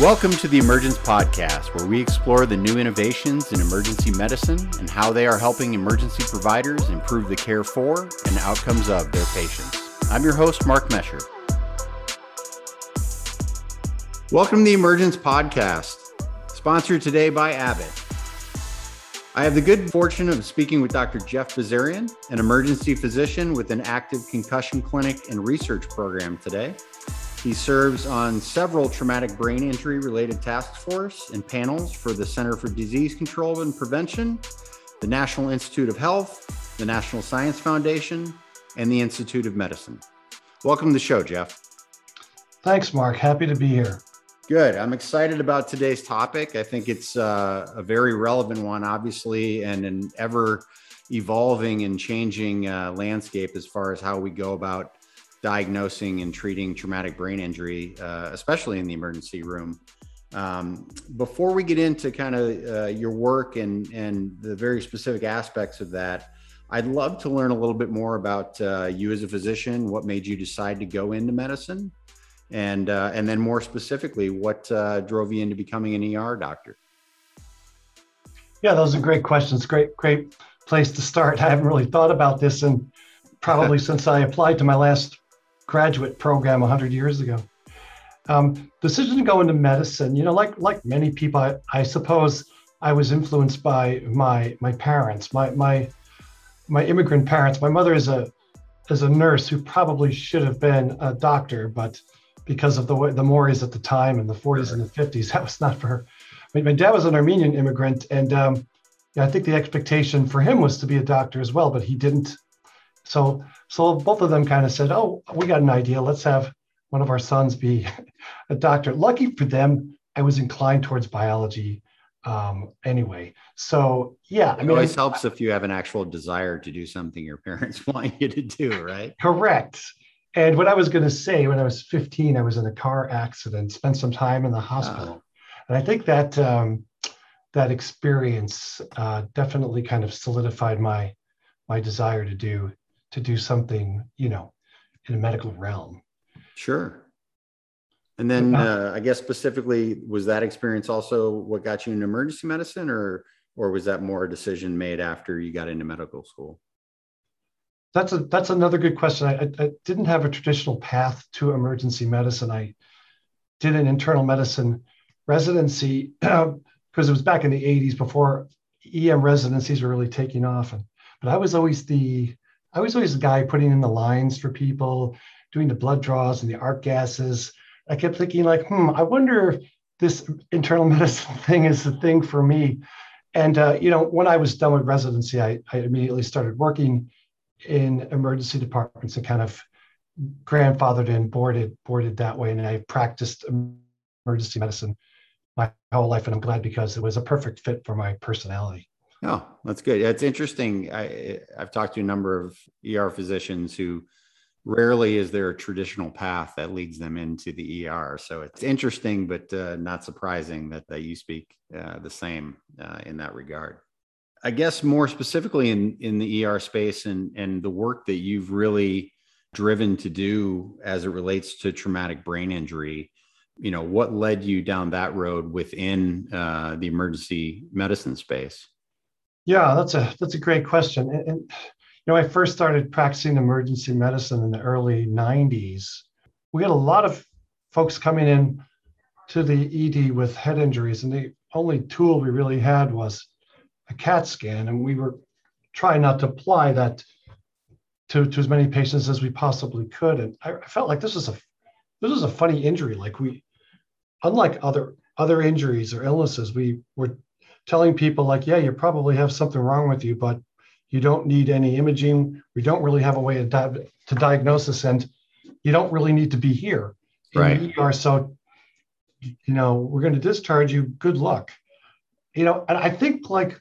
Welcome to the Emergence Podcast, where we explore the new innovations in emergency medicine and how they are helping emergency providers improve the care for and outcomes of their patients. I'm your host, Mark Mesher. Welcome to the Emergence Podcast, sponsored today by Abbott. I have the good fortune of speaking with Dr. Jeff Bazarian, an emergency physician with an active concussion clinic and research program today. He serves on several traumatic brain injury related task force and panels for the Center for Disease Control and Prevention, the National Institute of Health, the National Science Foundation, and the Institute of Medicine. Welcome to the show, Jeff. Thanks, Mark. Happy to be here. Good. I'm excited about today's topic. I think it's uh, a very relevant one, obviously, and an ever evolving and changing uh, landscape as far as how we go about diagnosing and treating traumatic brain injury, uh, especially in the emergency room. Um, before we get into kind of uh, your work and and the very specific aspects of that, I'd love to learn a little bit more about uh, you as a physician. What made you decide to go into medicine, and uh, and then more specifically, what uh, drove you into becoming an ER doctor? Yeah, those are great questions. Great, great place to start. I haven't really thought about this, and probably since I applied to my last graduate program 100 years ago. Um, decision to go into medicine, you know, like like many people, I, I suppose I was influenced by my my parents, my my my immigrant parents. My mother is a is a nurse who probably should have been a doctor, but because of the way the mores at the time in the 40s and the 50s, that was not for her. My, my dad was an Armenian immigrant, and um, yeah, I think the expectation for him was to be a doctor as well, but he didn't. So so both of them kind of said, "Oh, we got an idea. Let's have one of our sons be a doctor." Lucky for them, I was inclined towards biology um, anyway. So yeah, it I mean, always helps if you have an actual desire to do something your parents want you to do, right? Correct. And what I was going to say, when I was 15, I was in a car accident, spent some time in the hospital, ah. and I think that um, that experience uh, definitely kind of solidified my my desire to do to do something, you know, in a medical realm. Sure. And then uh, I guess specifically, was that experience also what got you into emergency medicine or or was that more a decision made after you got into medical school? That's a that's another good question. I, I didn't have a traditional path to emergency medicine. I did an internal medicine residency because it was back in the 80s before EM residencies were really taking off. And, but I was always the I was always the guy putting in the lines for people, doing the blood draws and the art gases. I kept thinking, like, hmm, I wonder if this internal medicine thing is the thing for me. And uh, you know, when I was done with residency, I, I immediately started working in emergency departments and kind of grandfathered in, boarded, boarded that way. And I practiced emergency medicine my whole life, and I'm glad because it was a perfect fit for my personality. Oh, that's good. It's interesting. I, I've talked to a number of ER physicians who rarely is there a traditional path that leads them into the ER. So it's interesting, but uh, not surprising that, that you speak uh, the same uh, in that regard. I guess more specifically in, in the ER space and, and the work that you've really driven to do as it relates to traumatic brain injury, you know, what led you down that road within uh, the emergency medicine space? Yeah, that's a that's a great question. And, and, you know, I first started practicing emergency medicine in the early '90s. We had a lot of folks coming in to the ED with head injuries, and the only tool we really had was a CAT scan, and we were trying not to apply that to, to as many patients as we possibly could. And I, I felt like this was a this was a funny injury. Like we, unlike other other injuries or illnesses, we were telling people like, yeah, you probably have something wrong with you, but you don't need any imaging. We don't really have a way to, di- to diagnose this, and you don't really need to be here in right. the ER. So, you know, we're going to discharge you. Good luck. You know, and I think like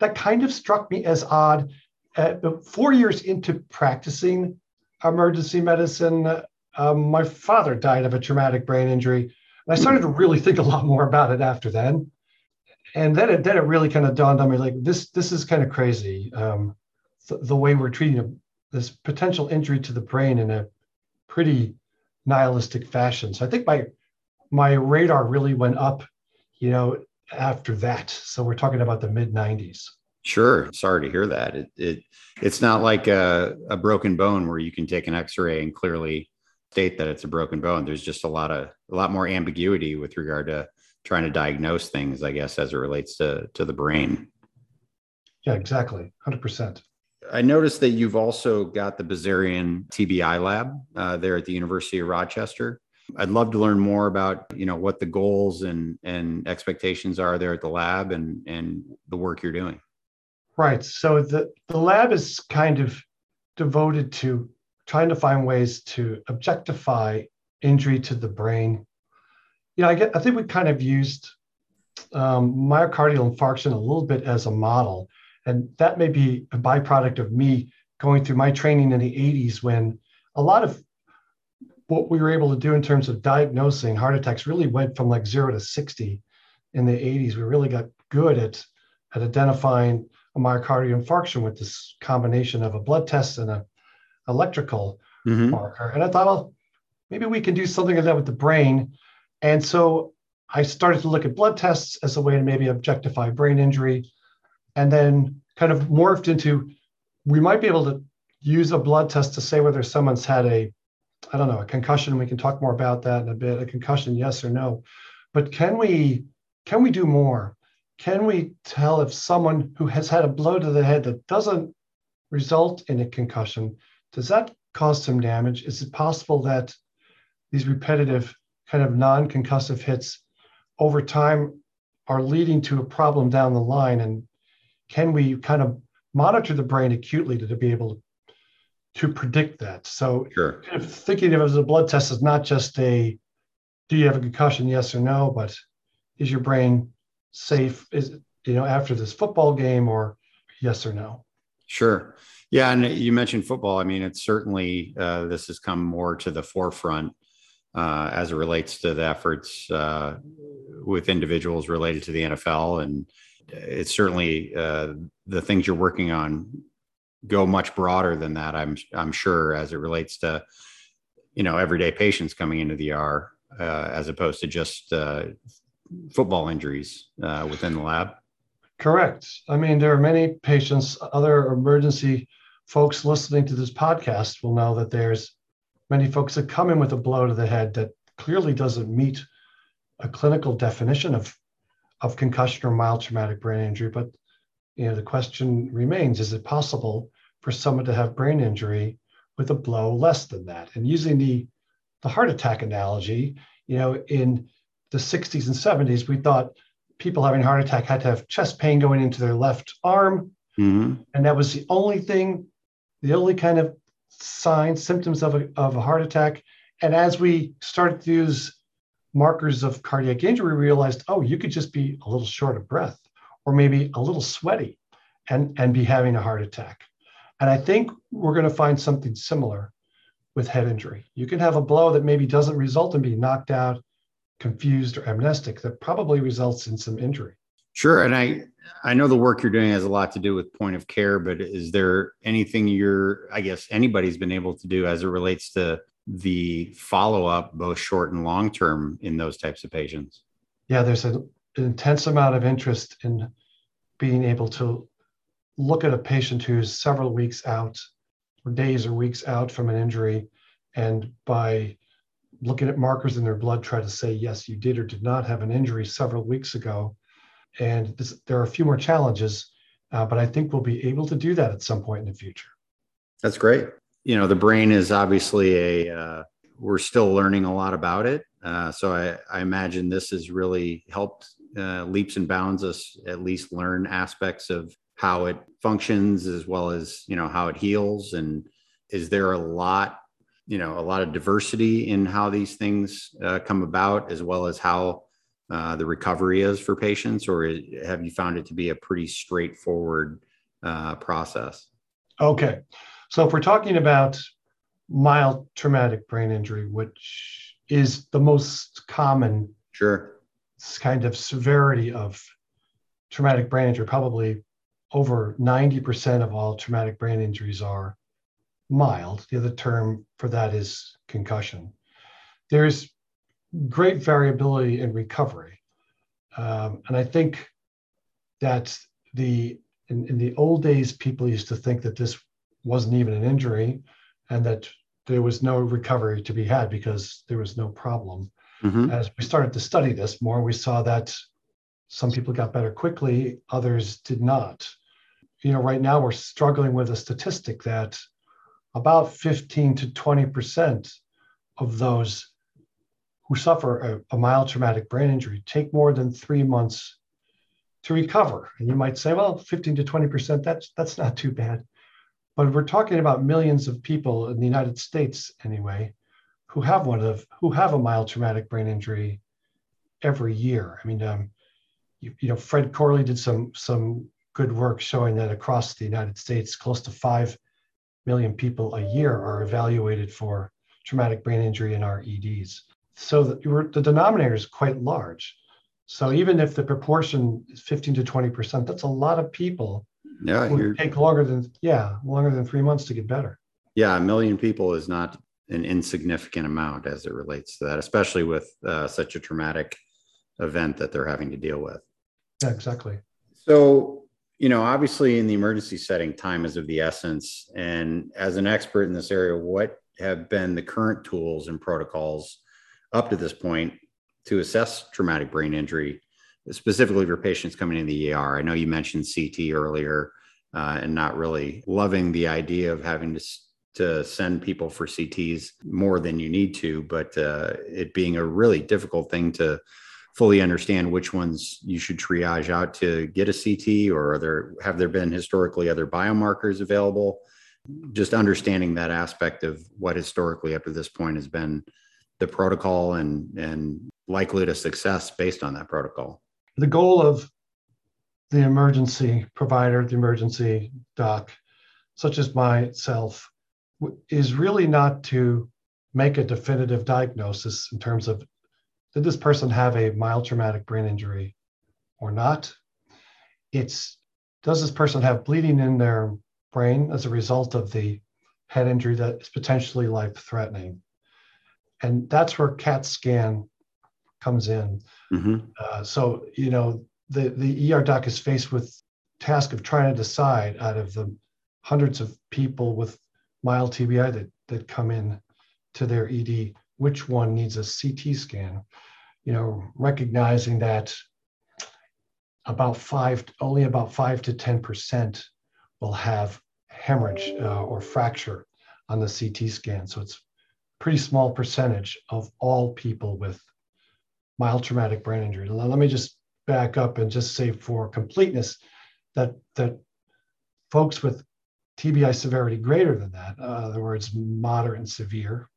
that kind of struck me as odd. Uh, four years into practicing emergency medicine, um, my father died of a traumatic brain injury. And I started to really think a lot more about it after then and then it then it really kind of dawned on me like this this is kind of crazy um, the, the way we're treating a, this potential injury to the brain in a pretty nihilistic fashion so i think my my radar really went up you know after that so we're talking about the mid 90s sure sorry to hear that it, it it's not like a, a broken bone where you can take an x-ray and clearly state that it's a broken bone there's just a lot of a lot more ambiguity with regard to trying to diagnose things, I guess, as it relates to to the brain. Yeah, exactly, hundred percent. I noticed that you've also got the Bazarian TBI lab uh, there at the University of Rochester. I'd love to learn more about you know what the goals and and expectations are there at the lab and and the work you're doing. Right. So the the lab is kind of devoted to trying to find ways to objectify injury to the brain you know, I get, I think we kind of used um, myocardial infarction a little bit as a model, and that may be a byproduct of me going through my training in the 80s when a lot of what we were able to do in terms of diagnosing heart attacks really went from like zero to 60 in the 80s. We really got good at, at identifying a myocardial infarction with this combination of a blood test and a electrical mm-hmm. marker. And I thought, well, maybe we can do something like that with the brain and so I started to look at blood tests as a way to maybe objectify brain injury, and then kind of morphed into we might be able to use a blood test to say whether someone's had a, I don't know, a concussion. We can talk more about that in a bit. A concussion, yes or no. But can we can we do more? Can we tell if someone who has had a blow to the head that doesn't result in a concussion, does that cause some damage? Is it possible that these repetitive kind of non concussive hits over time are leading to a problem down the line? And can we kind of monitor the brain acutely to, to be able to, to predict that? So, sure. kind of thinking of it as a blood test is not just a do you have a concussion, yes or no, but is your brain safe? Is you know after this football game or yes or no? Sure. Yeah, and you mentioned football. I mean, it's certainly uh, this has come more to the forefront uh, as it relates to the efforts uh, with individuals related to the NFL. And it's certainly uh, the things you're working on go much broader than that. I'm I'm sure as it relates to you know everyday patients coming into the ER uh, as opposed to just uh, football injuries uh, within the lab. Correct. I mean, there are many patients, other emergency folks listening to this podcast will know that there's many folks that come in with a blow to the head that clearly doesn't meet a clinical definition of, of concussion or mild traumatic brain injury. But you know, the question remains: Is it possible for someone to have brain injury with a blow less than that? And using the the heart attack analogy, you know, in the 60s and 70s, we thought people having heart attack had to have chest pain going into their left arm, mm-hmm. and that was the only thing, the only kind of signs, symptoms of a, of a heart attack. And as we started to use markers of cardiac injury, we realized, oh, you could just be a little short of breath or maybe a little sweaty and, and be having a heart attack. And I think we're going to find something similar with head injury. You can have a blow that maybe doesn't result in being knocked out, confused, or amnestic that probably results in some injury. Sure. And I, I know the work you're doing has a lot to do with point of care, but is there anything you're, I guess, anybody's been able to do as it relates to the follow up, both short and long term, in those types of patients? Yeah, there's an intense amount of interest in being able to look at a patient who's several weeks out, or days or weeks out from an injury, and by looking at markers in their blood, try to say, yes, you did or did not have an injury several weeks ago and this, there are a few more challenges, uh, but I think we'll be able to do that at some point in the future. That's great. You know, the brain is obviously a, uh, we're still learning a lot about it. Uh, so I, I, imagine this has really helped uh, leaps and bounds us at least learn aspects of how it functions as well as, you know, how it heals. And is there a lot, you know, a lot of diversity in how these things uh, come about as well as how uh, the recovery is for patients, or have you found it to be a pretty straightforward uh, process? Okay. So if we're talking about mild traumatic brain injury, which is the most common sure kind of severity of traumatic brain injury, probably over 90% of all traumatic brain injuries are mild. The other term for that is concussion. There's great variability in recovery. Um, and I think that the in, in the old days, people used to think that this wasn't even an injury and that there was no recovery to be had because there was no problem. Mm-hmm. As we started to study this more, we saw that some people got better quickly, others did not. You know, right now we're struggling with a statistic that about 15 to 20% of those who suffer a, a, mild traumatic brain injury take more than three months to recover. And you might say, well, 15 to 20%, that's, that's not too bad. But we're talking about millions of people in the United States anyway, who have one of who have a mild traumatic brain injury every year. I mean, um, you, you know, Fred Korley did some some good work showing that across the United States, close to five million people a year are evaluated for traumatic brain injury in our EDs. So the, the denominator is quite large. So even if the proportion is 15 to 20 percent, that's a lot of people yeah, would take longer than yeah, longer than three months to get better. Yeah, a million people is not an insignificant amount as it relates to that, especially with uh, such a traumatic event that they're having to deal with. Yeah, exactly. So, you know, obviously in the emergency setting, time is of the essence. And as an expert in this area, what have been the current tools and protocols up to this point to assess traumatic brain injury specifically for patients coming in the ER. I know you mentioned CT earlier uh, and not really loving the idea of having to to send people for CTs more than you need to, but uh, it being a really difficult thing to fully understand which ones you should triage out to get a CT, or there have there been historically other biomarkers available? Just understanding that aspect of what historically up to this point has been the protocol and and likelihood of success based on that protocol the goal of the emergency provider, the emergency doc, such as myself, is really not to make a definitive diagnosis in terms of did this person have a mild traumatic brain injury or not? It's does this person have bleeding in their brain as a result of the head injury that is potentially life threatening? And that's where CAT scan comes in. Mm-hmm. Uh, so you know the the ER doc is faced with task of trying to decide out of the hundreds of people with mild TBI that that come in to their ED which one needs a CT scan. You know, recognizing that about five, only about five to ten percent will have hemorrhage uh, or fracture on the CT scan. So it's pretty small percentage of all people with mild traumatic brain injury. Let me just back up and just say for completeness that that folks with TBI severity greater than that, uh, in other words, moderate and severe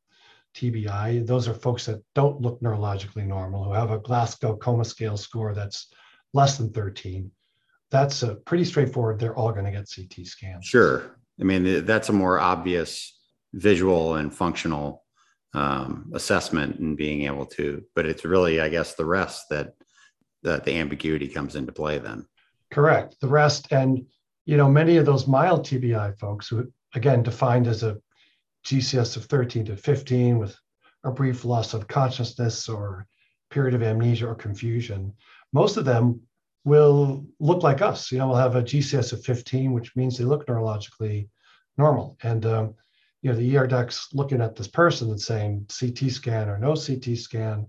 TBI, those are folks that don't look neurologically normal, who have a Glasgow Coma Scale score that's less than 13. That's a pretty straightforward. They're all going to get CT scans. Sure. I mean, that's a more obvious visual and functional um, assessment and being able to, but it's really, I guess, the rest that that the ambiguity comes into play then. Correct. The rest, and you know, many of those mild TBI folks, who again defined as a GCS of 13 to 15 with a brief loss of consciousness or period of amnesia or confusion, most of them will look like us. You know, we'll have a GCS of 15, which means they look neurologically normal. And um, you know, the ER doc's looking at this person and saying CT scan or no CT scan.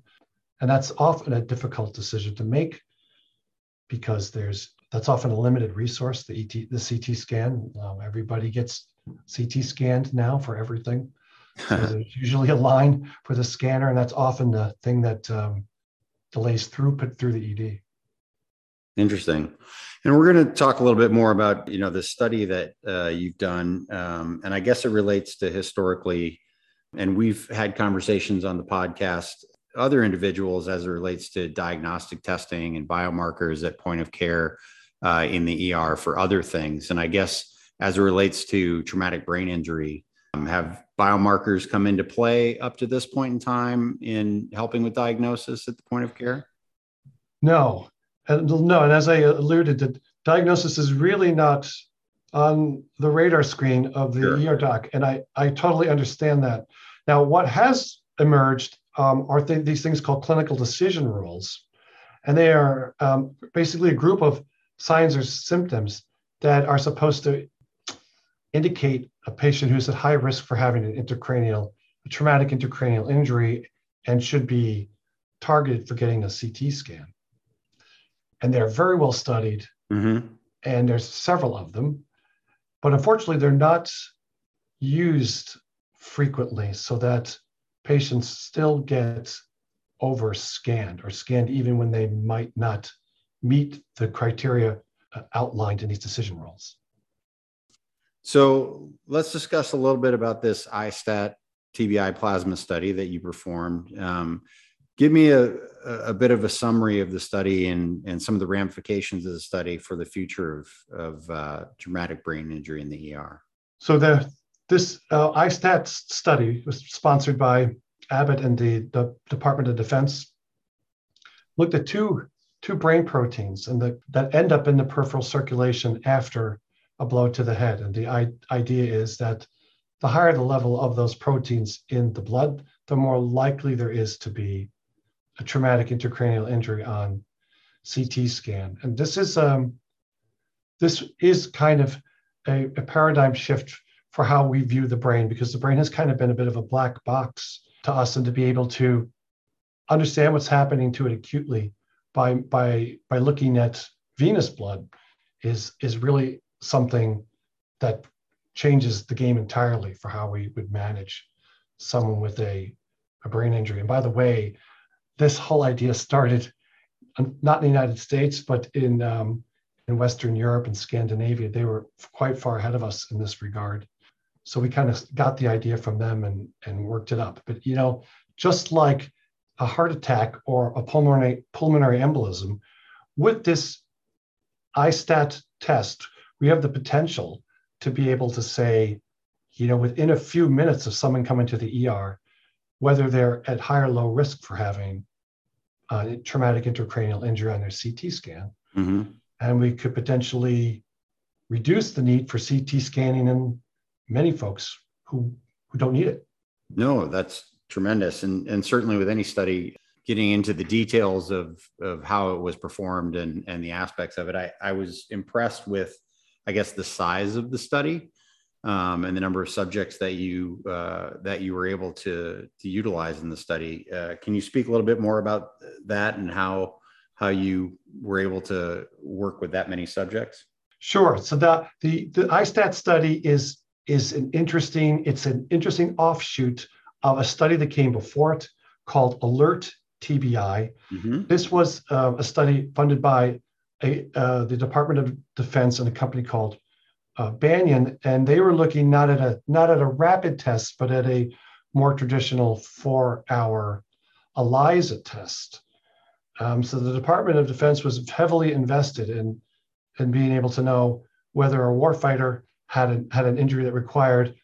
And that's often a difficult decision to make because there's that's often a limited resource, the ET, the CT scan. Um, everybody gets CT scanned now for everything. So there's usually a line for the scanner, and that's often the thing that um, delays throughput through the ED. Interesting. And we're going to talk a little bit more about you know the study that uh, you've done, um, and I guess it relates to historically. And we've had conversations on the podcast, other individuals as it relates to diagnostic testing and biomarkers at point of care uh, in the ER for other things. And I guess as it relates to traumatic brain injury, um, have biomarkers come into play up to this point in time in helping with diagnosis at the point of care? No, And no, and as I alluded, to, diagnosis is really not on the radar screen of the sure. ER doc, and I I totally understand that. Now, what has emerged um, are th- these things called clinical decision rules, and they are um, basically a group of signs or symptoms that are supposed to indicate a patient who's at high risk for having an intracranial, a traumatic intracranial injury, and should be targeted for getting a CT scan. And they're very well studied, mm-hmm. and there's several of them, but unfortunately, they're not used frequently so that patients still get over scanned or scanned even when they might not meet the criteria uh, outlined in these decision rules. So let's discuss a little bit about this iStat TBI plasma study that you performed. Um, give me a, a bit of a summary of the study and, and some of the ramifications of the study for the future of, of uh, traumatic brain injury in the ER. So the this uh, iStat study was sponsored by Abbott and the, the Department of Defense. Looked at two two brain proteins and that end up in the peripheral circulation after a blow to the head. And the I- idea is that the higher the level of those proteins in the blood, the more likely there is to be a traumatic intracranial injury on CT scan. And this is um, this is kind of a, a paradigm shift for how we view the brain because the brain has kind of been a bit of a black box to us and to be able to understand what's happening to it acutely by by by looking at venous blood is is really something that changes the game entirely for how we would manage someone with a, a brain injury. And by the way, this whole idea started not in the United States, but in um, in Western Europe and Scandinavia. They were quite far ahead of us in this regard. So we kind of got the idea from them and and worked it up. But you know, just like a heart attack or a pulmonary pulmonary embolism, with this iStat test, we have the potential to be able to say, you know, within a few minutes of someone coming to the ER, whether they're at high or low risk for having a traumatic intracranial injury on their CT scan. Mm-hmm. And we could potentially reduce the need for CT scanning in many folks who, who don't need it. No, that's tremendous. And, and certainly with any study, getting into the details of, of how it was performed and, and the aspects of it, I, I was impressed with I guess, the size of the study um, and the number of subjects that you uh, that you were able to to utilize in the study. Uh, can you speak a little bit more about that and how how you were able to work with that many subjects? Sure. So the the the iStat study is is an interesting it's an interesting offshoot of a study that came before it called Alert TBI. Mm-hmm. This was uh, a study funded by a, uh, the Department of Defense and a company called uh, Banyan, and they were looking not at a not at a rapid test, but at a more traditional four-hour ELISA test. Um, so the Department of Defense was heavily invested in in being able to know whether a warfighter had a, had an injury that required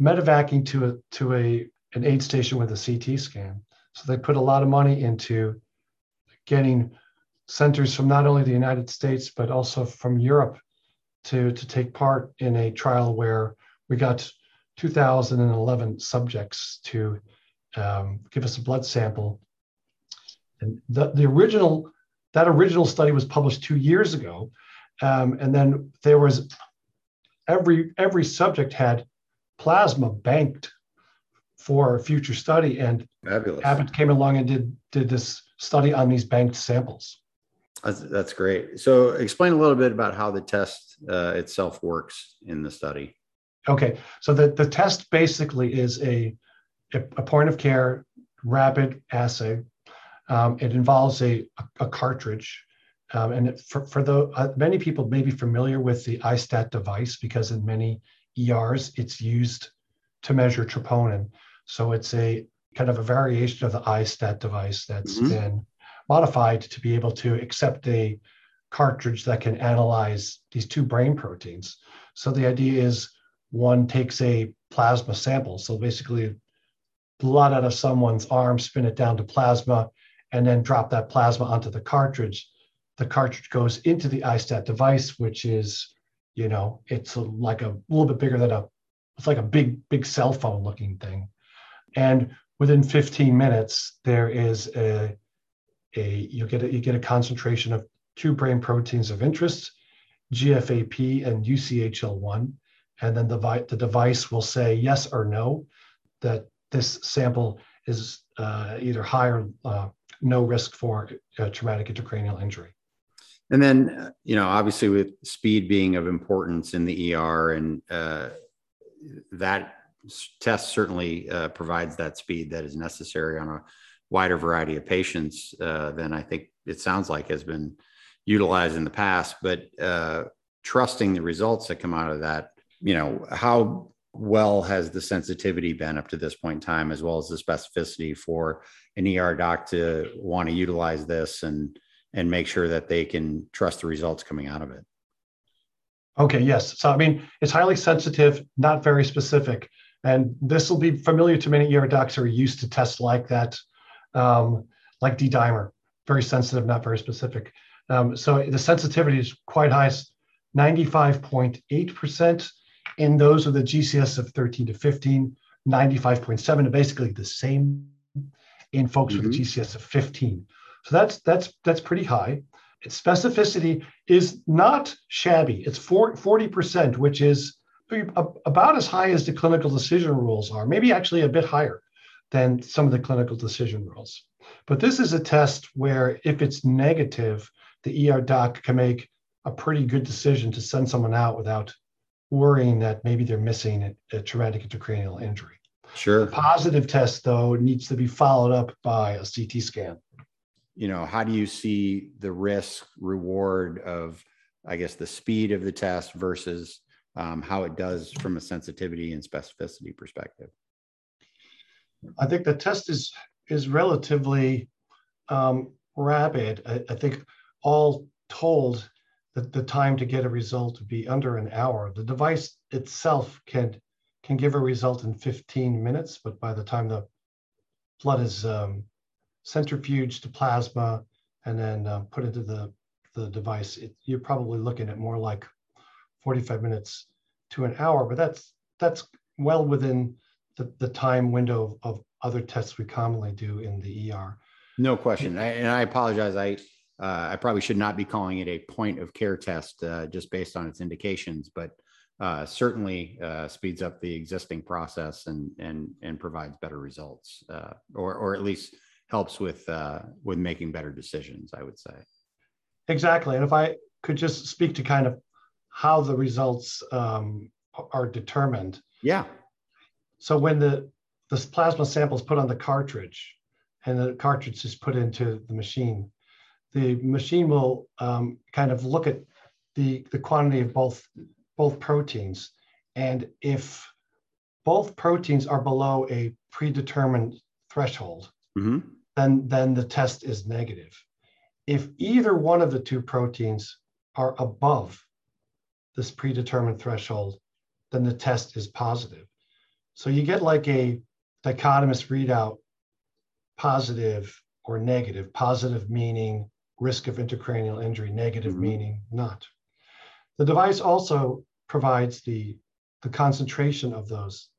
medevacing to a to a an aid station with a CT scan. So they put a lot of money into getting centers from not only the United States, but also from Europe to, to take part in a trial where we got 2011 subjects to um, give us a blood sample. And the, the original, that original study was published two years ago. Um, and then there was every, every subject had plasma banked for future study. And Fabulous. Abbott came along and did, did this study on these banked samples. That's, that's great. So, explain a little bit about how the test uh, itself works in the study. Okay, so the, the test basically is a, a, a point of care rapid assay. Um, it involves a, a, cartridge. Um, and it, for, for the uh, many people may be familiar with the iStat device because in many ERs it's used to measure troponin. So it's a kind of a variation of the iStat device that's mm-hmm. been modified to be able to accept a cartridge that can analyze these two brain proteins. So the idea is one takes a plasma sample. So basically, blood out of someone's arm, spin it down to plasma, and then drop that plasma onto the cartridge. the cartridge goes into the iStat device, which is, you know, it's a, like a little bit bigger than a, it's like a big, big cell phone looking thing. And within 15 minutes, there is a, a you get a, you get a concentration of two brain proteins of interest, GFAP and UCHL1, and then the, the device will say yes or no that this sample is uh, either high or uh, no risk for uh, traumatic intracranial injury. And then, uh, you know, obviously with speed being of importance in the ER, and uh, that test certainly uh, provides that speed that is necessary on a wider variety of patients than I think it sounds like has been utilized in the past. But trusting the results that come out of that, you know, how well has the sensitivity been up to this point in time, as well as the specificity for an ER doc to want to utilize this and and make sure that they can trust the results coming out of it? Okay, yes. So I mean, it's highly sensitive, not very specific, and this will be familiar to many ER docs who are used to tests like that, um, like D-dimer, very sensitive, not very specific. Um, so the sensitivity is quite high, 95.8% in those with a GCS of 13 to 15, 95.7, basically the same in folks mm-hmm. with a mm-hmm. GCS of 15. So that's that's that's pretty high. Its specificity is not shabby. It's 40%, which is about as high as the clinical decision rules are, maybe actually a bit higher than some of the clinical decision rules. But this is a test where if it's negative, the ER doc can make a pretty good decision to send someone out without worrying that maybe they're missing a, a traumatic intracranial injury. Sure. The positive test, though, needs to be followed up by a CT scan. You know, how do you see the risk reward of, I guess, the speed of the test versus um, how it does from a sensitivity and specificity perspective? I think the test is is relatively um, rapid. I, I think all told, that the time to get a result would be under an hour. The device itself can can give a result in 15 minutes, but by the time the blood is um, centrifuged to plasma and then uh, put into the, the device, it, you're probably looking at more like 45 minutes to an hour, but that's that's well within the, the time window of, of other tests we commonly do in the ER. No question. I, and I apologize. I uh, I probably should not be calling it a point of care test uh, just based on its indications, but uh, certainly uh, speeds up the existing process and and and provides better results, uh, or or at least helps with uh, with making better decisions. I would say. Exactly, and if I could just speak to kind of how the results um, are determined. Yeah. So when the this plasma sample is put on the cartridge, and the cartridge is put into the machine, the machine will um, kind of look at the, the quantity of both, both proteins. And if both proteins are below a predetermined threshold, mm-hmm. then, then the test is negative. If either one of the two proteins are above this predetermined threshold, then the test is positive. So you get like a dichotomous readout, positive or negative, positive meaning risk of intracranial injury, negative mm-hmm. meaning not. The device also provides the, the concentration of those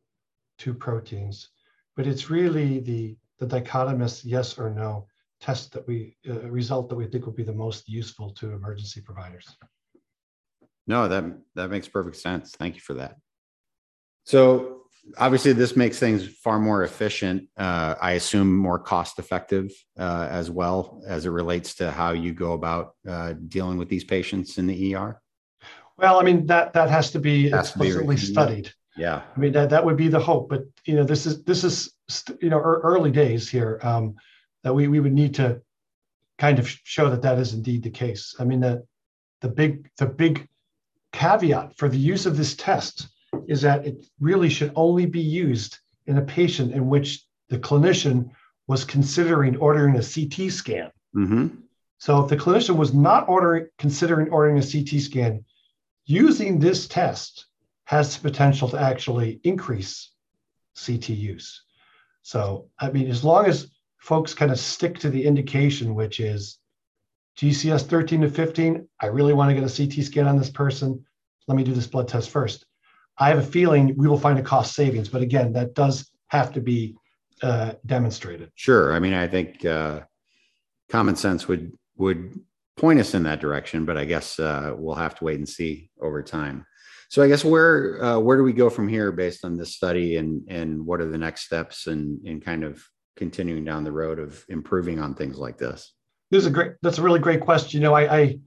two proteins, but it's really the, the dichotomous yes or no test that we, uh, result that we think will be the most useful to emergency providers. No, that, that makes perfect sense. Thank you for that. So obviously this makes things far more efficient uh, i assume more cost effective uh, as well as it relates to how you go about uh, dealing with these patients in the er well i mean that that has to be has explicitly to be, studied. Yeah. I mean that that would be the hope but you know this is this is you know early days here um, that we we would need to kind of show that that is indeed the case. I mean the the big the big caveat for the use of this test is that it really should only be used in a patient in which the clinician was considering ordering a CT scan. Mm-hmm. So if the clinician was not ordering, considering ordering a CT scan, using this test has the potential to actually increase CT use. So, I mean, as long as folks kind of stick to the indication, which is GCS 13 to 15, I really want to get a CT scan on this person. Let me do this blood test first. I have a feeling we will find a cost savings, but again, that does have to be uh, demonstrated. Sure. I mean, I think uh, common sense would would point us in that direction, but I guess uh, we'll have to wait and see over time. So I guess where uh, where do we go from here based on this study, and and what are the next steps, and and kind of continuing down the road of improving on things like this? This is a great. That's a really great question. You know, I, I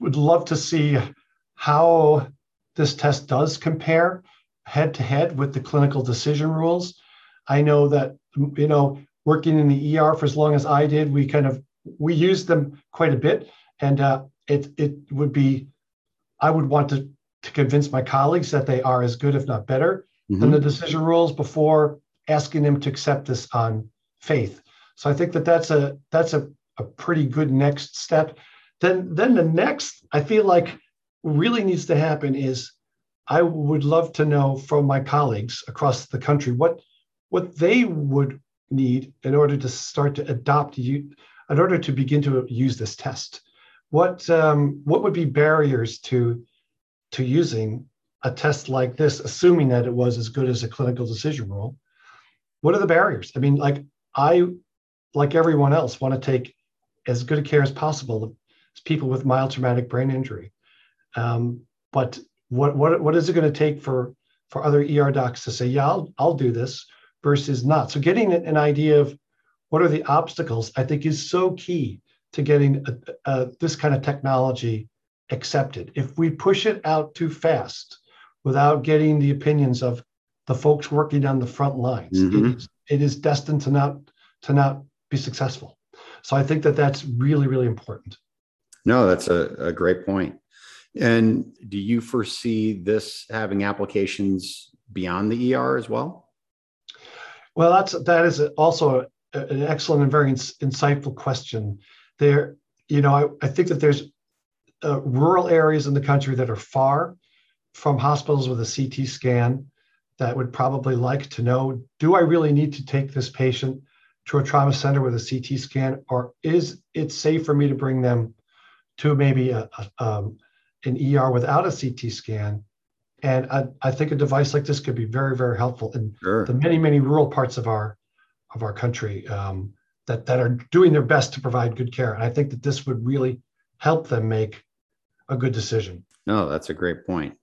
would love to see how this test does compare head to head with the clinical decision rules. I know that you know working in the ER for as long as I did, we kind of we used them quite a bit, and uh, it it would be I would want to to convince my colleagues that they are as good, if not better, mm-hmm. than the decision rules before asking them to accept this on faith. So I think that that's a that's a, a pretty good next step. Then then the next I feel like really needs to happen is I would love to know from my colleagues across the country what what they would need in order to start to adopt you in order to begin to use this test. What um, what would be barriers to to using a test like this, assuming that it was as good as a clinical decision rule? What are the barriers? I mean, like I, like everyone else, want to take as good a care as possible as people with mild traumatic brain injury. Um, but what what what is it going to take for for other ER docs to say, yeah, I'll I'll do this versus not? So getting an idea of what are the obstacles, I think, is so key to getting a, a, this kind of technology accepted. If we push it out too fast without getting the opinions of the folks working on the front lines, mm-hmm. it, is, it is destined to not to not be successful. So I think that that's really really important. No, that's a, a great point. And do you foresee this having applications beyond the ER as well? Well, that's that is also an excellent and very ins- insightful question. There, you know, I, I think that there's uh, rural areas in the country that are far from hospitals with a CT scan that would probably like to know: Do I really need to take this patient to a trauma center with a CT scan, or is it safe for me to bring them to maybe a, a um, an ER without a CT scan. And I, I, think a device like this could be very, very helpful in sure. the many, many rural parts of our of our country um, that that are doing their best to provide good care. And I think that this would really help them make a good decision. No, that's a great point.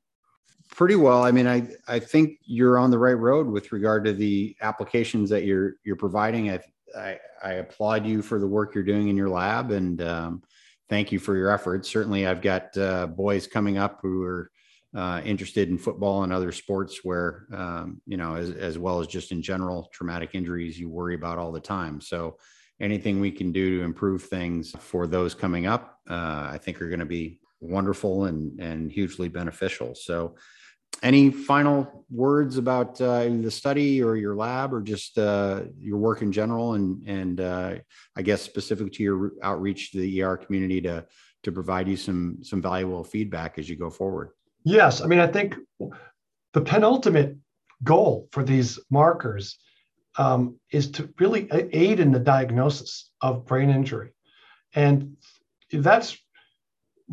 Pretty well. I mean, I I think you're on the right road with regard to the applications that you're you're providing. I I, I applaud you for the work you're doing in your lab, and um, thank you for your efforts. Certainly, I've got uh, boys coming up who are uh, interested in football and other sports where, um, you know, as, as well as just in general traumatic injuries you worry about all the time. So, anything we can do to improve things for those coming up, uh, I think are going to be wonderful and, and hugely beneficial. So, any final words about uh, the study or your lab or just uh, your work in general and and uh, I guess specific to your outreach to the ER community to to provide you some some valuable feedback as you go forward? Yes, I mean I think the penultimate goal for these markers um, is to really aid in the diagnosis of brain injury, and that's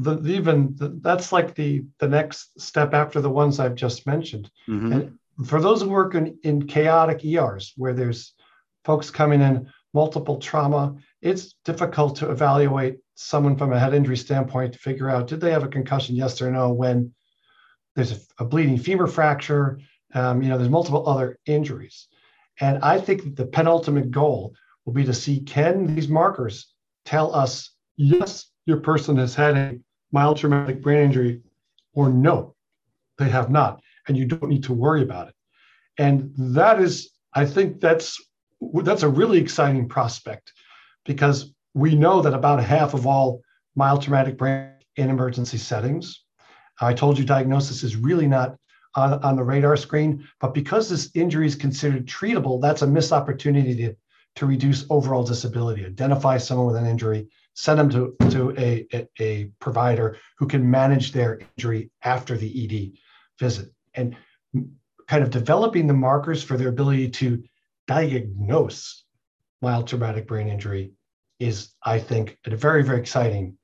the, even the, that's like the the next step after the ones I've just mentioned. Mm-hmm. And for those who work in, in chaotic ERs where there's folks coming in multiple trauma, it's difficult to evaluate someone from a head injury standpoint to figure out did they have a concussion, yes or no, when there's a, a bleeding femur fracture, um, you know, there's multiple other injuries. And I think the penultimate goal will be to see can these markers tell us, yes, your person has had a mild traumatic brain injury or no, they have not. And you don't need to worry about it. And that is, I think that's that's a really exciting prospect because we know that about half of all mild traumatic brain in emergency settings. I told you diagnosis is really not on, on the radar screen, but because this injury is considered treatable, that's a missed opportunity to, to reduce overall disability, identify someone with an injury, send them to, to a, a, a provider who can manage their injury after the ED visit. And kind of developing the markers for their ability to diagnose mild traumatic brain injury is, I think, a very, very exciting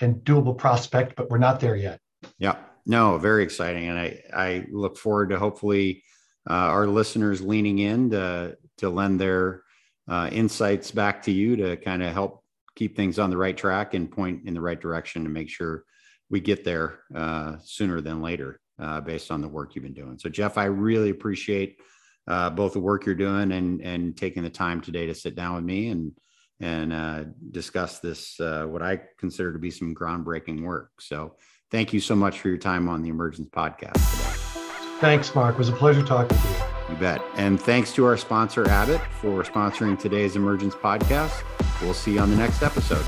and doable prospect, but we're not there yet. Yeah, no, very exciting, and I I look forward to hopefully uh, our listeners leaning in to to lend their uh, insights back to you to kind of help keep things on the right track and point in the right direction to make sure we get there uh, sooner than later uh, based on the work you've been doing. So, Jeff, I really appreciate uh, both the work you're doing and and taking the time today to sit down with me and and uh, discuss this uh, what I consider to be some groundbreaking work. So, thank you so much for your time on the Emergence podcast today. Thanks, Mark. It was a pleasure talking to you. You bet. And thanks to our sponsor, Abbott, for sponsoring today's Emergence podcast. We'll see you on the next episode.